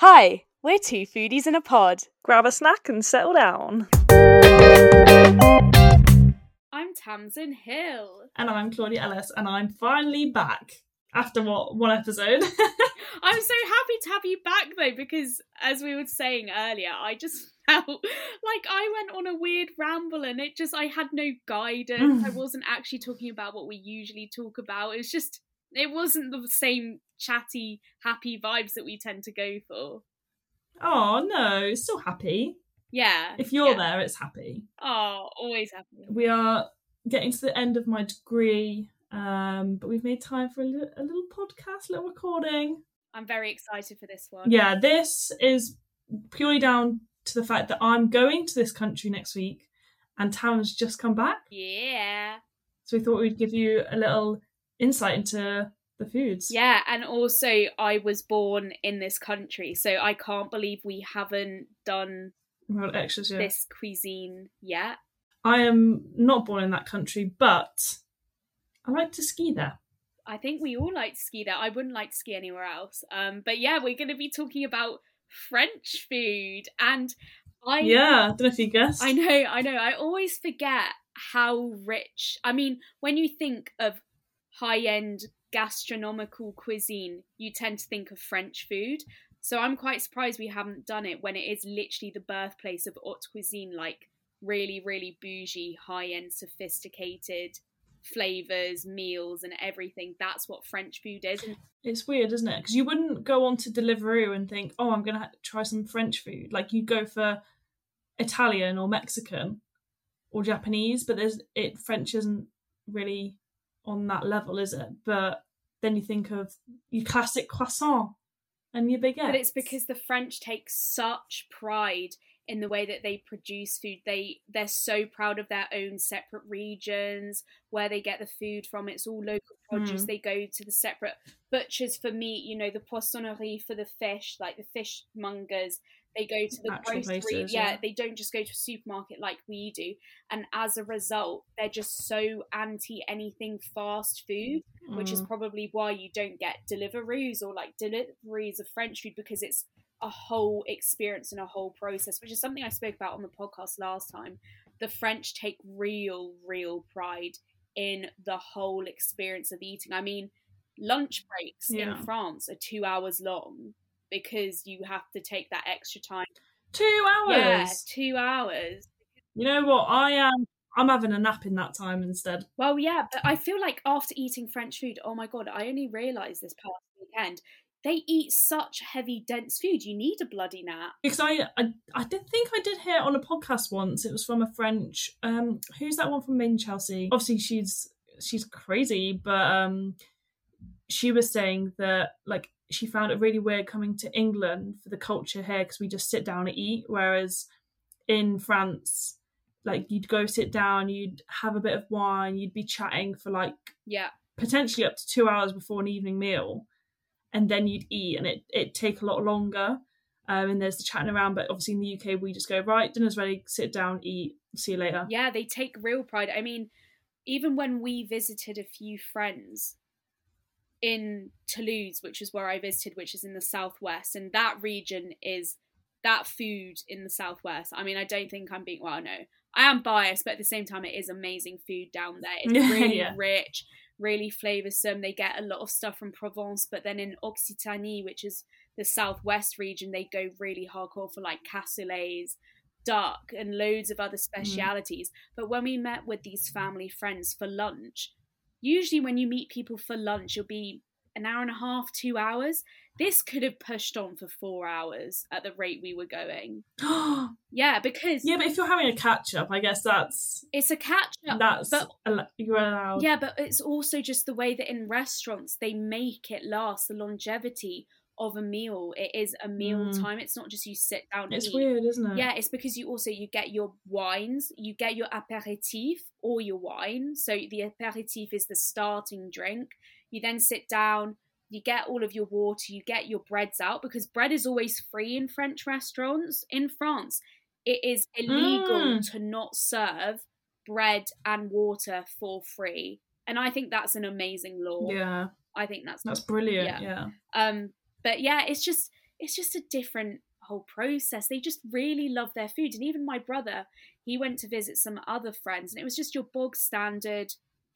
Hi, we're two foodies in a pod. Grab a snack and settle down. I'm Tamsin Hill. And I'm Claudia Ellis, and I'm finally back after what one episode. I'm so happy to have you back though, because as we were saying earlier, I just felt like I went on a weird ramble and it just I had no guidance. I mm. wasn't actually talking about what we usually talk about. It was just it wasn't the same chatty, happy vibes that we tend to go for. oh no, still happy. Yeah. If you're yeah. there, it's happy. Oh, always happy. We are getting to the end of my degree, um, but we've made time for a, li- a little podcast, a little recording. I'm very excited for this one. Yeah, this is purely down to the fact that I'm going to this country next week, and Tam's just come back. Yeah. So we thought we'd give you a little insight into the foods. Yeah, and also I was born in this country, so I can't believe we haven't done Well, extras, yeah. this cuisine yet. I am not born in that country, but I like to ski there. I think we all like to ski there. I wouldn't like to ski anywhere else. Um, but yeah, we're going to be talking about French food, and I yeah, I don't know if you guessed. I know, I know. I always forget how rich. I mean, when you think of high end gastronomical cuisine, you tend to think of French food. So I'm quite surprised we haven't done it when it is literally the birthplace of haute cuisine, like really, really bougie, high end, sophisticated flavors, meals, and everything. That's what French food is. It's weird, isn't it? Because you wouldn't go on to Deliveroo and think, "Oh, I'm gonna try some French food." Like you go for Italian or Mexican or Japanese, but there's it French isn't really on that level, is it? But then you think of your classic croissant and your baguette. But it's because the French take such pride in the way that they produce food. They they're so proud of their own separate regions where they get the food from. It's all local produce. Mm. They go to the separate butchers for meat. You know, the poissonnerie for the fish, like the fishmongers. They go to the Actual grocery. places, yeah, yeah. they don't just go to a supermarket like we do. And as a result, they're just so anti anything fast food which is Mm. probably why you don't get deliveries or like deliveries of French food because it's a whole experience and a whole process, which is something I spoke about on the podcast last time. The French take real, real pride in the whole experience of eating. I mean, lunch breaks Yeah. in France are two hours long because you have to take that extra time. two hours. Yeah, two hours. You know what? I am. I'm having a nap in that time instead. Well, yeah, but I feel like after eating French food, oh my god, I only realised this past weekend. They eat such heavy, dense food. You need a bloody nap. because I, I I did think I did hear it on a podcast once. It was from a French. Um, who's that one from Main Chelsea? Obviously, she's she's crazy, but um, she was saying that like she found it really weird coming to England for the culture here because we just sit down and eat, whereas in France, like you'd go sit down, you'd have a bit of wine, you'd be chatting for like Yeah, potentially up to two hours before an evening meal, and then you'd eat, and it it take a lot longer. Um, and there's the chatting around, but obviously in the UK we just go right, dinner's ready, sit down, eat, see you later. yeah, they take real pride. I mean, even when we visited a few friends in Toulouse, which is where I visited, which is in the southwest, and that region is that food in the southwest. I mean, I don't think I'm being well, no, I am biased, but at the same time, it is amazing food down there. It's really yeah. rich, really flavoursome. They get a lot of stuff from Provence, but then in Occitanie, which is the southwest region, they go really hardcore for like cassoulets, duck, and loads of other mm. specialities. But when we met with these family friends for lunch, usually when you meet people for lunch, you'll be an hour and a half, two hours. This could have pushed on for four hours at the rate we were going. Yeah, because yeah, but if you're having a catch up, I guess that's it's a catch up. that's but you're allowed. yeah, but it's also just the way that in restaurants they make it last the longevity of a meal. It is a meal Mm. time. It's not just you sit down and it's eat. weird, isn't it? Yeah, it's because you also you get your wines, you get your aperitif or your wine. So the aperitif is the starting drink. You then sit down, you get all of your water, you get your breads out because bread is always free in French restaurants. In France, it is illegal Mm. to not serve bread and water for free. And I think that's an amazing law. yeah, I think that's that's brilliant. Yeah. Yeah, um, but yeah, it's just it's just a different whole process. They just really love their food. And even my brother, he went to visit some other friends, and it was just your bog standard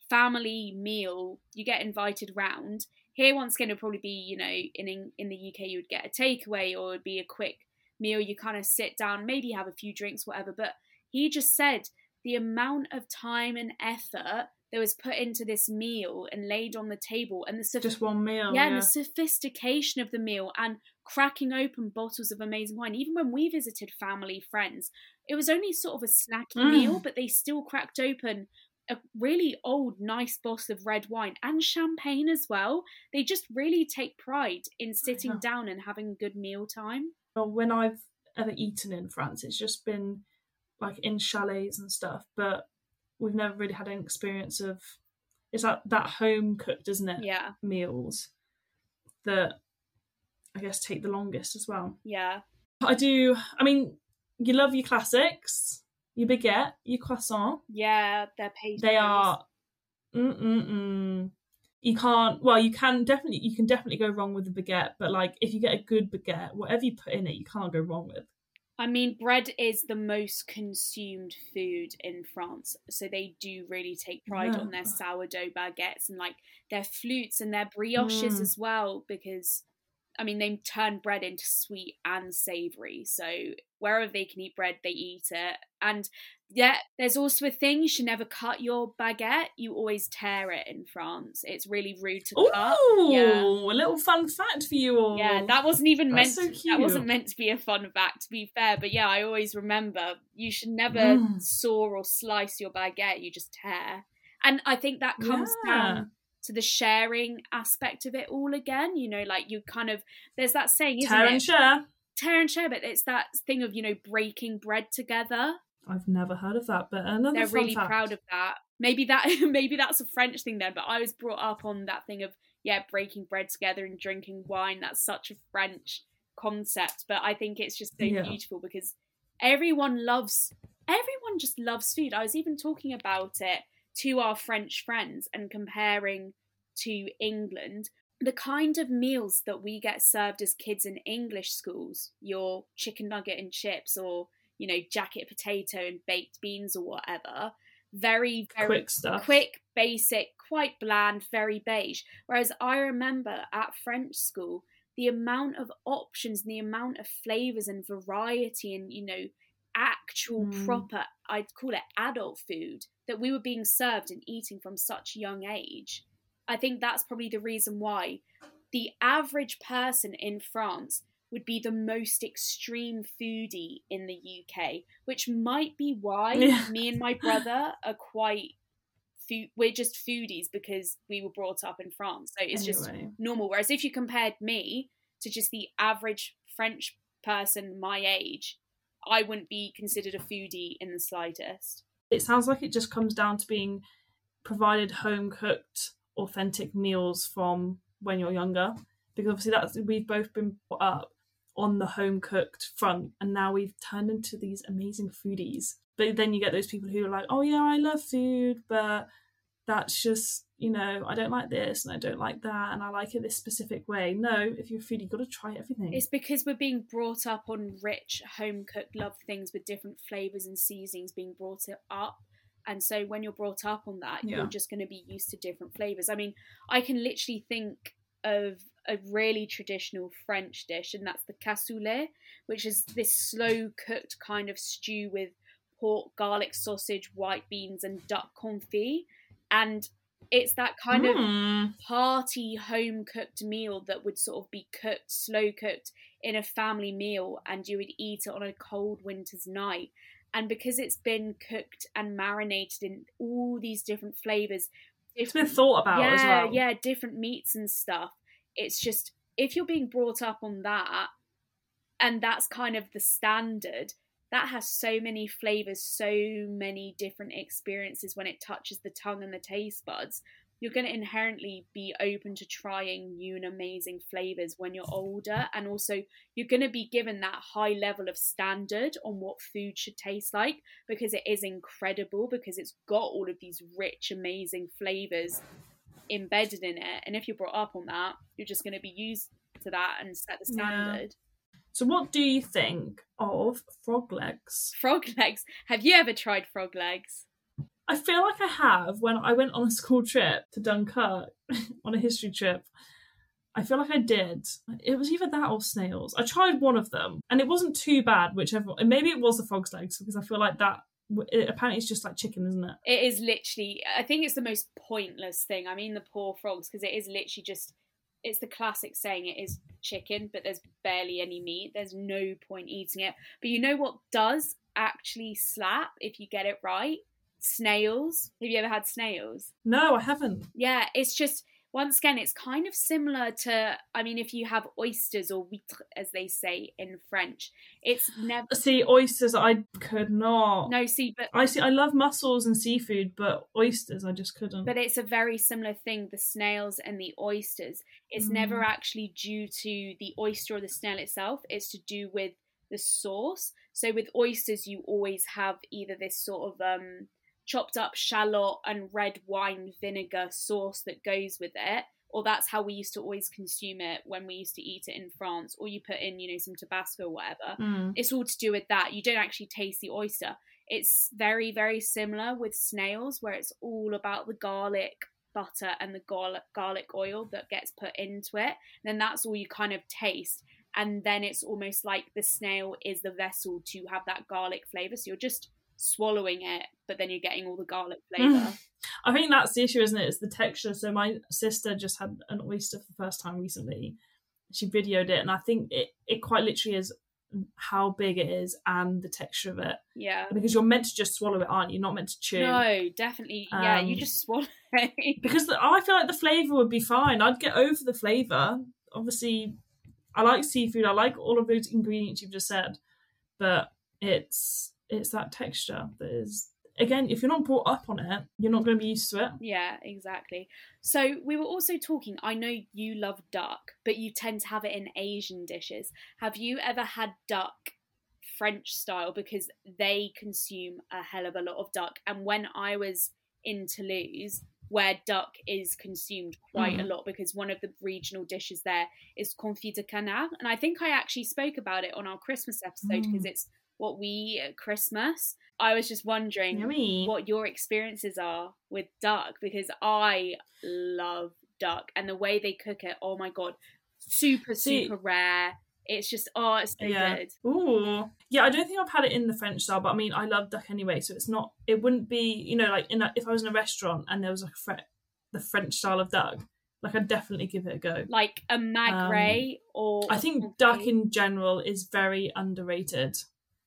family meal. You get invited round. Here, once again, it'll probably be, you know, in in the UK, you would get a takeaway or it would be a quick meal. You kind of sit down, maybe have a few drinks, whatever. But he just said the amount of time and effort that was put into this meal and laid on the table and the just one meal yeah, yeah, and the sophistication of the meal and cracking open bottles of amazing wine even when we visited family friends it was only sort of a snacky Mm. meal but they still cracked open a really old nice bottle of red wine and champagne as well they just really take pride in sitting Yeah. down and having good meal time Well, when I've ever eaten in France, it's just been like in chalets and stuff, but we've never really had an experience of it's that that home cooked, isn't it? yeah Meals that I guess take the longest as well. yeah I do. I mean, you love your classics, your baguette, your croissant. yeah they're pastries They are. Mm-mm-mm. You can't. Well, you can definitely. You can definitely go wrong with the baguette, but like if you get a good baguette, whatever you put in it, you can't go wrong with. I mean, bread is the most consumed food in France, so they do really take pride on their sourdough baguettes and like their flutes and their brioches Mm. as well, because I mean, they turn bread into sweet and savoury. So wherever they can eat bread, they eat it. And yeah, there's also a thing you should never cut your baguette. You always tear it in France. It's really rude to cut. Ooh, Yeah. a little fun fact for you all. Yeah, that wasn't even meant. So to, that wasn't meant to be a fun fact, to be fair. But yeah, I always remember you should never Mm. saw or slice your baguette; you just tear. And I think that comes Yeah. down to the sharing aspect of it all again. You know, like you kind of there's that saying, isn't tear it? and share. Tear and share, but it's that thing of you know breaking bread together. I've never heard of that, but another They're really fact. proud of that. Maybe that maybe that's a French thing then, but I was brought up on that thing of yeah, breaking bread together and drinking wine. That's such a French concept, but I think it's just so Yeah. beautiful because everyone loves everyone just loves food. I was even talking about it to our French friends and comparing to England. The kind of meals that we get served as kids in English schools, your chicken nugget and chips or you know, jacket potato and baked beans or whatever. Very, very Quick stuff. quick, basic, quite bland, very beige. Whereas I remember at French school, the amount of options and the amount of flavours and variety and, you know, actual Mm. proper, I'd call it adult food that we were being served and eating from such young age. I think that's probably the reason why the average person in France would be the most extreme foodie in the UK, which might be why Yeah. me and my brother are quite food. We're just foodies because we were brought up in France, so it's just normal. Whereas if you compared me to just the average French person my age, I wouldn't be considered a foodie in the slightest. It sounds like it just comes down to being provided home cooked, authentic meals from when you're younger. Because obviously that's we've both been brought up on the home cooked front and now we've turned into these amazing foodies. But then you get those people who are like, Oh yeah, I love food, but that's just you know, I don't like this and I don't like that and I like it this specific way. No, if you're a foodie, you've got to try everything. It's because we're being brought up on rich, home cooked, loved things with different flavours and seasonings being brought up. And so when you're brought up on that, Yeah. you're just going to be used to different flavours. I mean, I can literally think of a really traditional French dish, and that's the cassoulet, which is this slow cooked kind of stew with pork, garlic sausage, white beans, and duck confit. And it's that kind of Mm. hearty home cooked meal that would sort of be cooked, slow cooked in a family meal, and you would eat it on a cold winter's night. And because it's been cooked and marinated in all these different flavors, It's been thought about yeah, as well. yeah, different meats and stuff. It's just if you're being brought up on that, and that's kind of the standard. That has so many flavors, so many different experiences when it touches the tongue and the taste buds. You're going to inherently be open to trying new and amazing flavors when you're older, and also you're going to be given that high level of standard on what food should taste like because it is incredible because it's got all of these rich, amazing flavors embedded in it. And if you're brought up on that, you're just going to be used to that and set the Yeah. So, what do you think of frog legs? Frog legs. Have you ever tried frog legs? I feel like I have when I went on a school trip to Dunkirk on a history trip. I feel like I did. It was either that or snails. I tried one of them and it wasn't too bad, whichever. And maybe it was the frog's legs because I feel like that. It, apparently, it's just like chicken, isn't it? It is literally. I think it's the most pointless thing. I mean, the poor frogs because it is literally just. It's the classic saying it is chicken, but there's barely any meat. There's no point eating it. But you know what does actually slap if you get it right? Snails. Have you ever had snails? No, I haven't. Yeah, it's just once again, it's kind of similar to, I mean, if you have oysters or huîtres, as they say in French, it's never. See, oysters, I could not. No, see, but. I see, I love mussels and seafood, but oysters, I just couldn't. But it's a very similar thing, the snails and the oysters. It's mm. never actually due to the oyster or the snail itself, it's to do with the sauce. So with oysters, you always have either this sort of. um chopped up shallot and red wine vinegar sauce that goes with it or that's how we used to always consume it when we used to eat it in France, or you put in, you know, some Tabasco or whatever. Mm. It's all to do with that. You don't actually taste the oyster. It's very, very similar with snails, where it's all about the garlic butter and the garlic garlic oil that gets put into it. Then that's all you kind of taste. And then it's almost like the snail is the vessel to have that garlic flavor. So you're just swallowing it, but then you're getting all the garlic flavor. I think that's the issue, isn't it? It's the texture. So my sister just had an oyster for the first time recently. She videoed it, and I think it it quite literally is how big it is and the texture of it. Yeah. Because you're meant to just swallow it, aren't you? Not meant to chew. No, definitely. Um, yeah, you um, just swallow it. because the, I feel like the flavour would be fine. I'd get over the flavour. Obviously, I like seafood. I like all of those ingredients you've just said. But it's it's that texture that is again if you're not brought up on it you're not going to be used to it. Yeah exactly. So we were also talking i know you love duck but you tend to have it in asian dishes. Have you ever had duck french style? Because they consume a hell of a lot of duck. And when i was in toulouse where duck is consumed quite mm. a lot because one of the regional dishes there is confit de canard. And i think i actually spoke about it on our christmas episode because mm. it's what we eat at Christmas. I was just wondering Yummy. what your experiences are with duck because I love duck and the way they cook it. Oh my god, super super rare. It's just oh, it's so yeah. good. Ooh, yeah. I don't think I've had it in the French style, but I mean, I love duck anyway, so it's not. It wouldn't be, you know, like in a, if I was in a restaurant and there was like fre- the French style of duck. Like I'd definitely give it a go. Like a magret um, or I think duck in general is very underrated.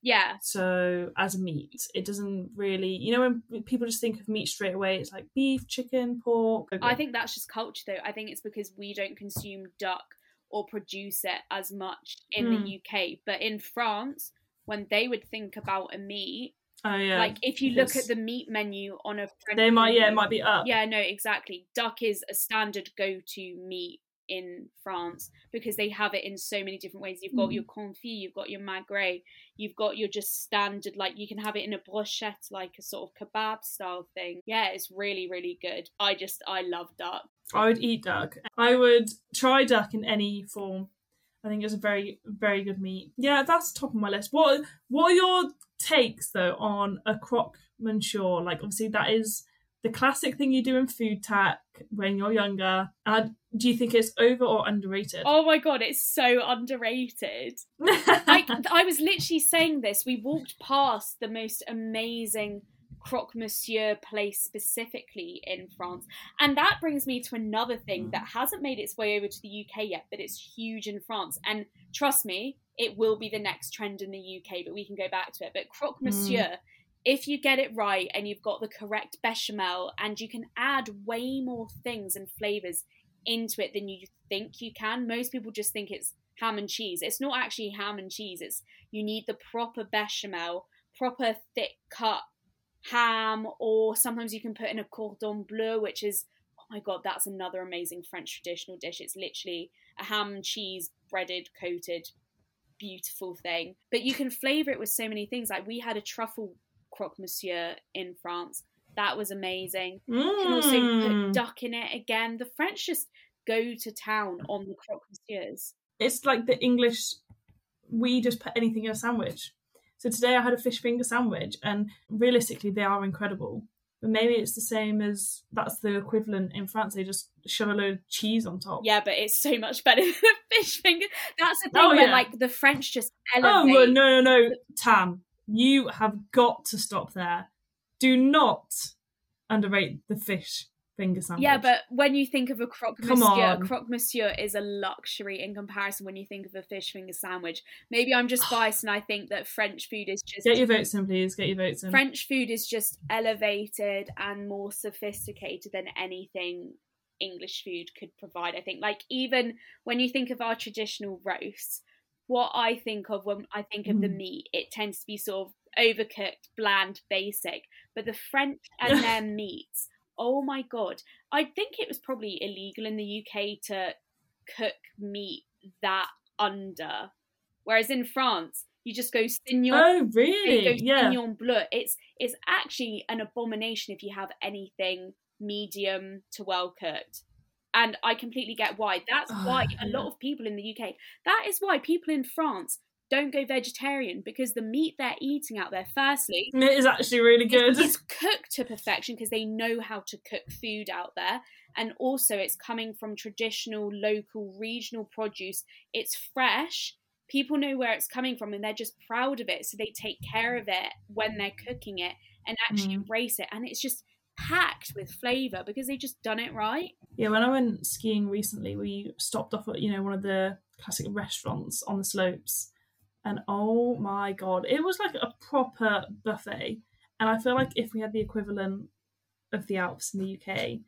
Yeah. So as meat, it doesn't really, you know, when people just think of meat straight away, it's like beef, chicken, pork. Okay. I think that's just culture, though. I think it's because we don't consume duck or produce it as much in mm. the hmm. UK. But in France, when they would think about a meat, Oh yeah. Like if you look at the meat menu on a French they might yeah it might be up. Yeah, no, exactly. Duck is a standard go-to meat in France because they have it in so many different ways. You've got mm. your confit, you've got your magret, you've got your just standard like you can have it in a brochette like a sort of kebab style thing. Yeah, it's really really good. I just I love duck. I would eat duck. I would try duck in any form. I think it's a very very good meat. Yeah, that's top of my list. What what are your takes though on a croque monsieur? Like obviously that is the classic thing you do in food tech when you're younger. And do you think it's over or underrated? Oh my god, it's so underrated. like I was literally saying this. We walked past the most amazing croque monsieur place specifically in France. And that brings me to another thing that hasn't made its way over to the UK yet, but it's huge in France. And trust me, it will be the next trend in the UK, but we can go back to it. But croque mm. monsieur mm if you get it right and you've got the correct bechamel and you can add way more things and flavors into it than you think you can most people just think it's ham and cheese. It's not actually ham and cheese. It's you need the proper bechamel proper thick cut ham or sometimes you can put in a cordon bleu which is oh my god that's another amazing french traditional dish. It's literally a ham and cheese breaded coated beautiful thing. But you can flavor it with so many things. Like we had a truffle croque monsieur in France. That was amazing. Mm. You can also put mm. duck in it again. The French just go to town on the croque monsieurs. It's like the English we just put anything in a sandwich. So today I had a fish finger sandwich, and realistically, they are incredible. But maybe it's the same as that's the equivalent in France. They just shove a load of cheese on top. Yeah, but it's so much better than a fish finger. That's the thing Oh, where yeah. like the French just elevate. Oh well, no, no, no, Tam, you have got to stop there. Do not underrate the fish finger sandwich. Yeah, but when you think of a croque Come monsieur, on. croque monsieur is a luxury in comparison when you think of a fish finger sandwich. Maybe I'm just biased and I think that French food is just get your votes in, please. Get your votes in. French food is just elevated and more sophisticated than anything English food could provide. I think, like, even when you think of our traditional roasts, what I think of when I think of the Mm. meat, it tends to be sort of overcooked, bland, basic. But the French and their meats, oh my god. I think it was probably illegal in the UK to cook meat that under. Whereas in France, you just go saignant oh, really? go Yeah. Bleu. It's it's actually an abomination if you have anything medium to well cooked. And I completely get why. That's Oh, why a lot of people in the UK, that is why people in France don't go vegetarian because the meat they're eating out there, firstly, It is actually really good. it's, cooked to perfection because they know how to cook food out there. And also, it's coming from traditional, local, regional produce. It's fresh. People know where it's coming from and they're just proud of it. So they take care of it when they're cooking it and actually Mm. embrace it. And it's just packed with flavour because they've just done it right. Yeah, when I went skiing recently, we stopped off at you know one of the classic restaurants on the slopes, and oh my god, it was like a proper buffet. And I feel like if we had the equivalent of the Alps in the UK,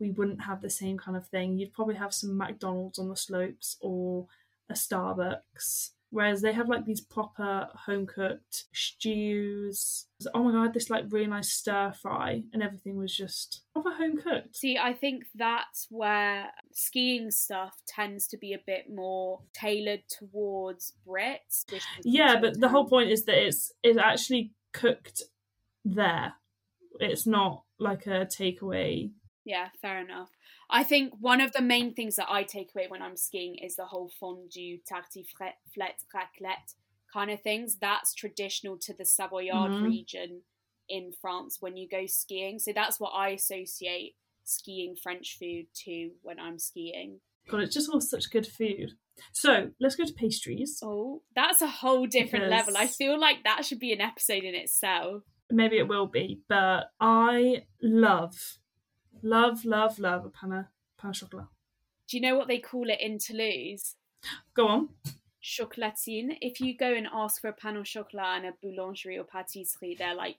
we wouldn't have the same kind of thing. You'd probably have some McDonald's on the slopes or a Starbucks. Whereas they have like these proper home cooked stews. Oh my god, this like really nice stir fry, and everything was just proper home cooked. See, I think that's where skiing stuff tends to be a bit more tailored towards Brits. Yeah, but the whole point is that it's it's actually cooked there. It's not like a takeaway. Yeah, fair enough. I think one of the main things that I take away when I'm skiing is the whole fondue, tartiflette, raclette kind of things. That's traditional to the Savoyard Mhm. region in France when you go skiing. So that's what I associate skiing French food to when I'm skiing. God, it's just all such good food. So let's go to pastries. Oh, that's a whole different level. I feel like that should be an episode in itself. Maybe it will be, but I love, love, love, love a pan au- pain chocolat. Do you know what they call it in Toulouse? Go on. chocolatine. If you go and ask for a pain au chocolat and a boulangerie or pâtisserie, they're like,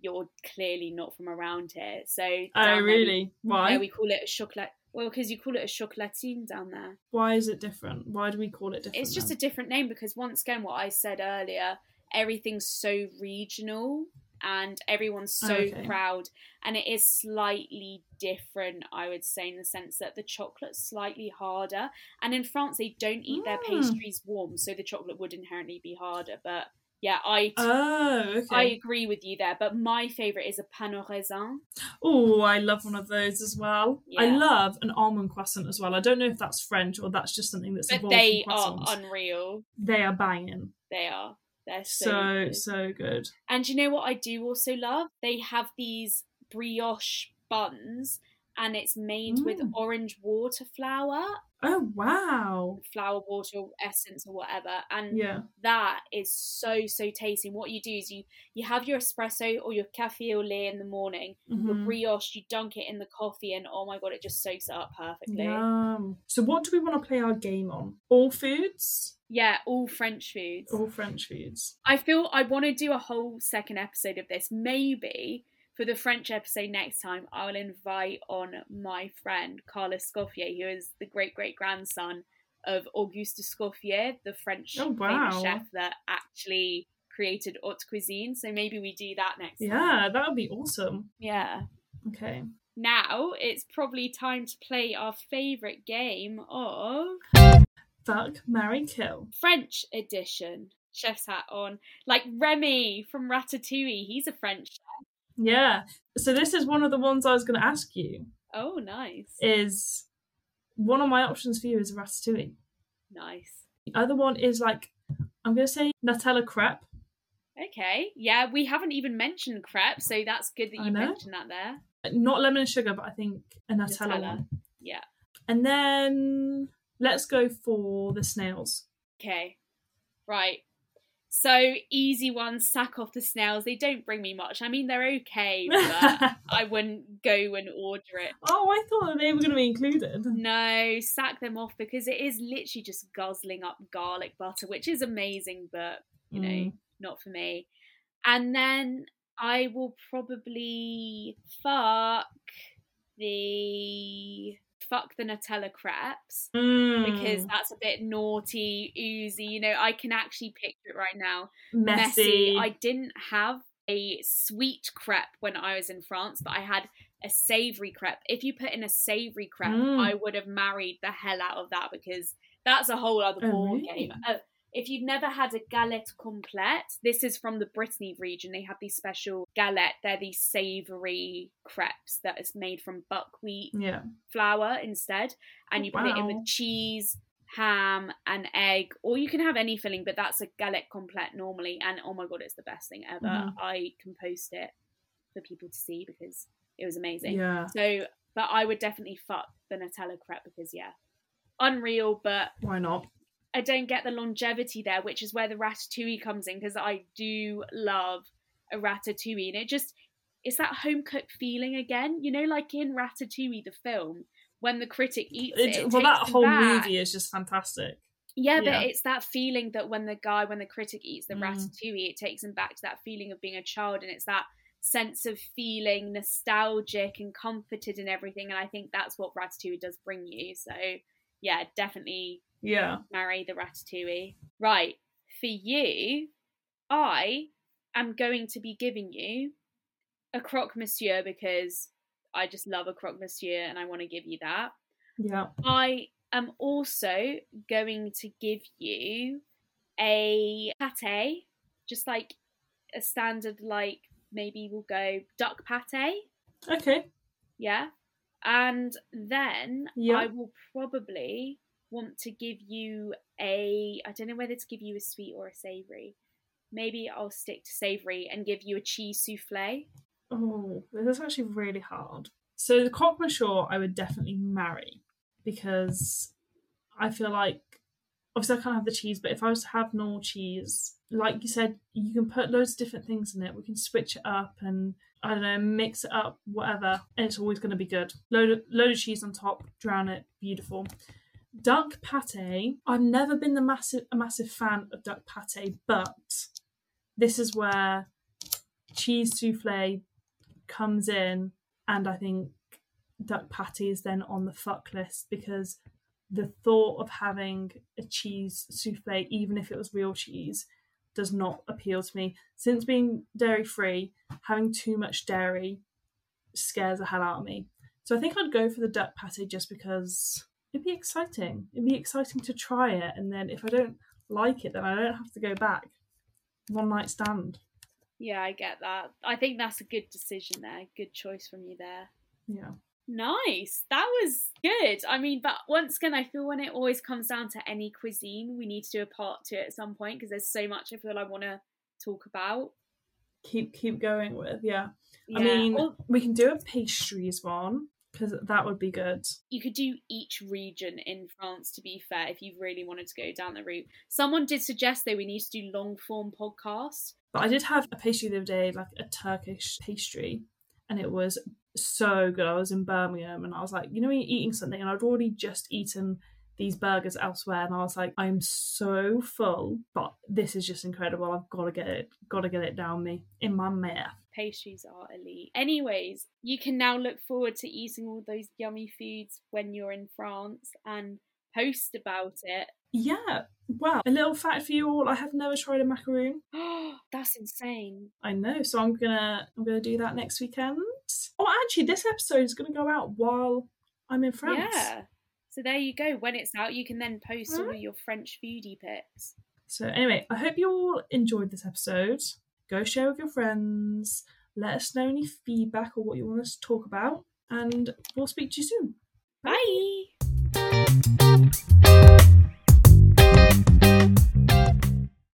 you're clearly not from around here. So Oh, there really? Why? Yeah, we call it a chocolat. Well, because you call it a chocolatine down there. Why is it different? Why do we call it different? It's just a different name because once again, what I said earlier, everything's so regional and everyone's so Okay. proud, and it is slightly different. I would say in the sense that the chocolate's slightly harder, and in France they don't eat their Mm. pastries warm, so the chocolate would inherently be harder. But yeah, I. Oh, okay. I agree with you there, but my favourite is a pain au raisin. Oh, I love one of those as well. I love an almond croissant as well. I don't know if that's French or that's just something that's But they are unreal. they are banging. They are. They're so, So good. so good. And you know what I do also love? They have these brioche buns and it's made with Mm. orange water flour, Oh wow. flour water or essence or whatever. And Yeah. that is so so tasty. And what you do is you you have your espresso or your cafe au lait in the morning, your Mhm. brioche, you dunk it in the coffee and oh my god, it just soaks it up perfectly. Yum. So what do we want to play our game on? All foods? Yeah, all French foods. All French foods. I feel I want to do a whole second episode of this. Maybe for the French episode next time, I will invite on my friend Carlos Escoffier, who is the great great grandson of Auguste Escoffier, the French Oh, famous wow. chef that actually created haute cuisine. So maybe we do that next time. Yeah, that would be awesome. Yeah. Okay. Now it's probably time to play our favourite game of Fuck, marry, kill. French edition. Chef's hat on. Like Remy from Ratatouille. He's a French chef. Yeah. So this is one of the ones I was going to ask you. Oh, nice. Is one of my options for you is ratatouille. Nice. The other one is like I'm going to say Nutella crepe. Okay. Yeah, we haven't even mentioned crepe, so that's good that you mentioned that there. Not lemon and sugar, but I think a Nutella, Nutella. one. Yeah. And then let's go for the snails. Okay. Right. So easy ones, sack off the snails. They don't bring me much. I mean, they're okay, but I wouldn't go and order it. oh, I thought that they were going to be included. No, sack them off because it is literally just guzzling up garlic butter, which is amazing, but you know, Mm. not for me. And then I will probably fuck the fuck the Nutella crepes because Mm. that's a bit naughty, oozy. You know, I can actually picture it right now. messy. I didn't have a sweet crepe when I was in France, but I had a savory crepe. If you put in a savory crepe, Mm. I would have married the hell out of that because that's a whole other Oh, ball really? game. Uh, if you've never had a galette complète, this is from the Brittany region. They have these special galette. They're these savory crepes that is made from buckwheat Yeah. flour instead, and you put it in with cheese, ham, and egg, or you can have any filling, but that's a galette complète normally. And oh my god, it's the best thing ever. Mhm. I can post it for people to see because it was amazing. Yeah. So, but I would definitely fuck the Nutella crepe because yeah, unreal. But Why not? I don't get the longevity there, which is where the ratatouille comes in because I do love a ratatouille, and it just it's that home cooked feeling again. You know, like in Ratatouille, the film, when the critic eats it, It, well, that whole back. movie is just fantastic. Yeah, but it's that feeling that when the guy, when the critic eats the Mm. ratatouille, it takes him back to that feeling of being a child, and it's that sense of feeling nostalgic and comforted and everything. And I think that's what ratatouille does bring you. So yeah, definitely Yeah. marry the ratatouille. Right, for you, I am going to be giving you a croque monsieur because I just love a croque monsieur and I want to give you that. Yeah. I am also going to give you a pate, just like a standard, like maybe we'll go duck pate. Okay. Yeah. And then Yeah. I will probably want to give you a I don't know whether to give you a sweet or a savoury. Maybe I'll stick to savoury and give you a cheese souffle. Oh, this is actually really hard. So the croque monsieur, I would definitely marry because I feel like obviously I can't have the cheese, but if I was to have normal cheese, like you said, you can put loads of different things in it. We can switch it up and I don't know, mix it up, whatever, and it's always going to be good. Load of, load of cheese on top, drown it, beautiful. Duck pate. I've never been the massive a massive fan of duck pate, but this is where cheese souffle comes in, and I think duck patty is then on the fuck list because the thought of having a cheese souffle, even if it was real cheese, does not appeal to me. Since being dairy free, having too much dairy scares the hell out of me. So I think I'd go for the duck patty just because it'd be exciting. It'd be exciting to try it, and then if I don't like it, then I don't have to go back. One night stand. Yeah, I get that. I think that's a good decision there. Good choice from you there. Yeah. Nice. That was good. I mean, but once again, I feel when it always comes down to any cuisine, we need to do a part it at some point because there's so much I feel I want to talk about. Keep keep going with, yeah. Yeah. I mean, Or we can do a pastries one because that would be good. you could do each region in France, to be fair, if you really wanted to go down the route. Someone did suggest though we need to do long form podcasts. But I did have a pastry the other day, like a Turkish pastry, and it was so good. I was in Birmingham and I was like, you know, you're eating something, and I'd already just eaten these burgers elsewhere, and I was like, I'm so full, but this is just incredible. I've got to get it, got to get it down me in my mouth. Pastries are elite. Anyways, you can now look forward to eating all those yummy foods when you're in France and post about it. Yeah. Well, A little fact for you all: I have never tried a macaroon. That's insane. I know, so I'm gonna I'm gonna do that next weekend. Oh, actually, this episode is gonna go out while I'm in France. Yeah. So there you go. When it's out, you can then post all your French foodie pics. So anyway, I hope you all enjoyed this episode. Go share with your friends. Let us know any feedback or what you want us to talk about, and we'll speak to you soon. Bye.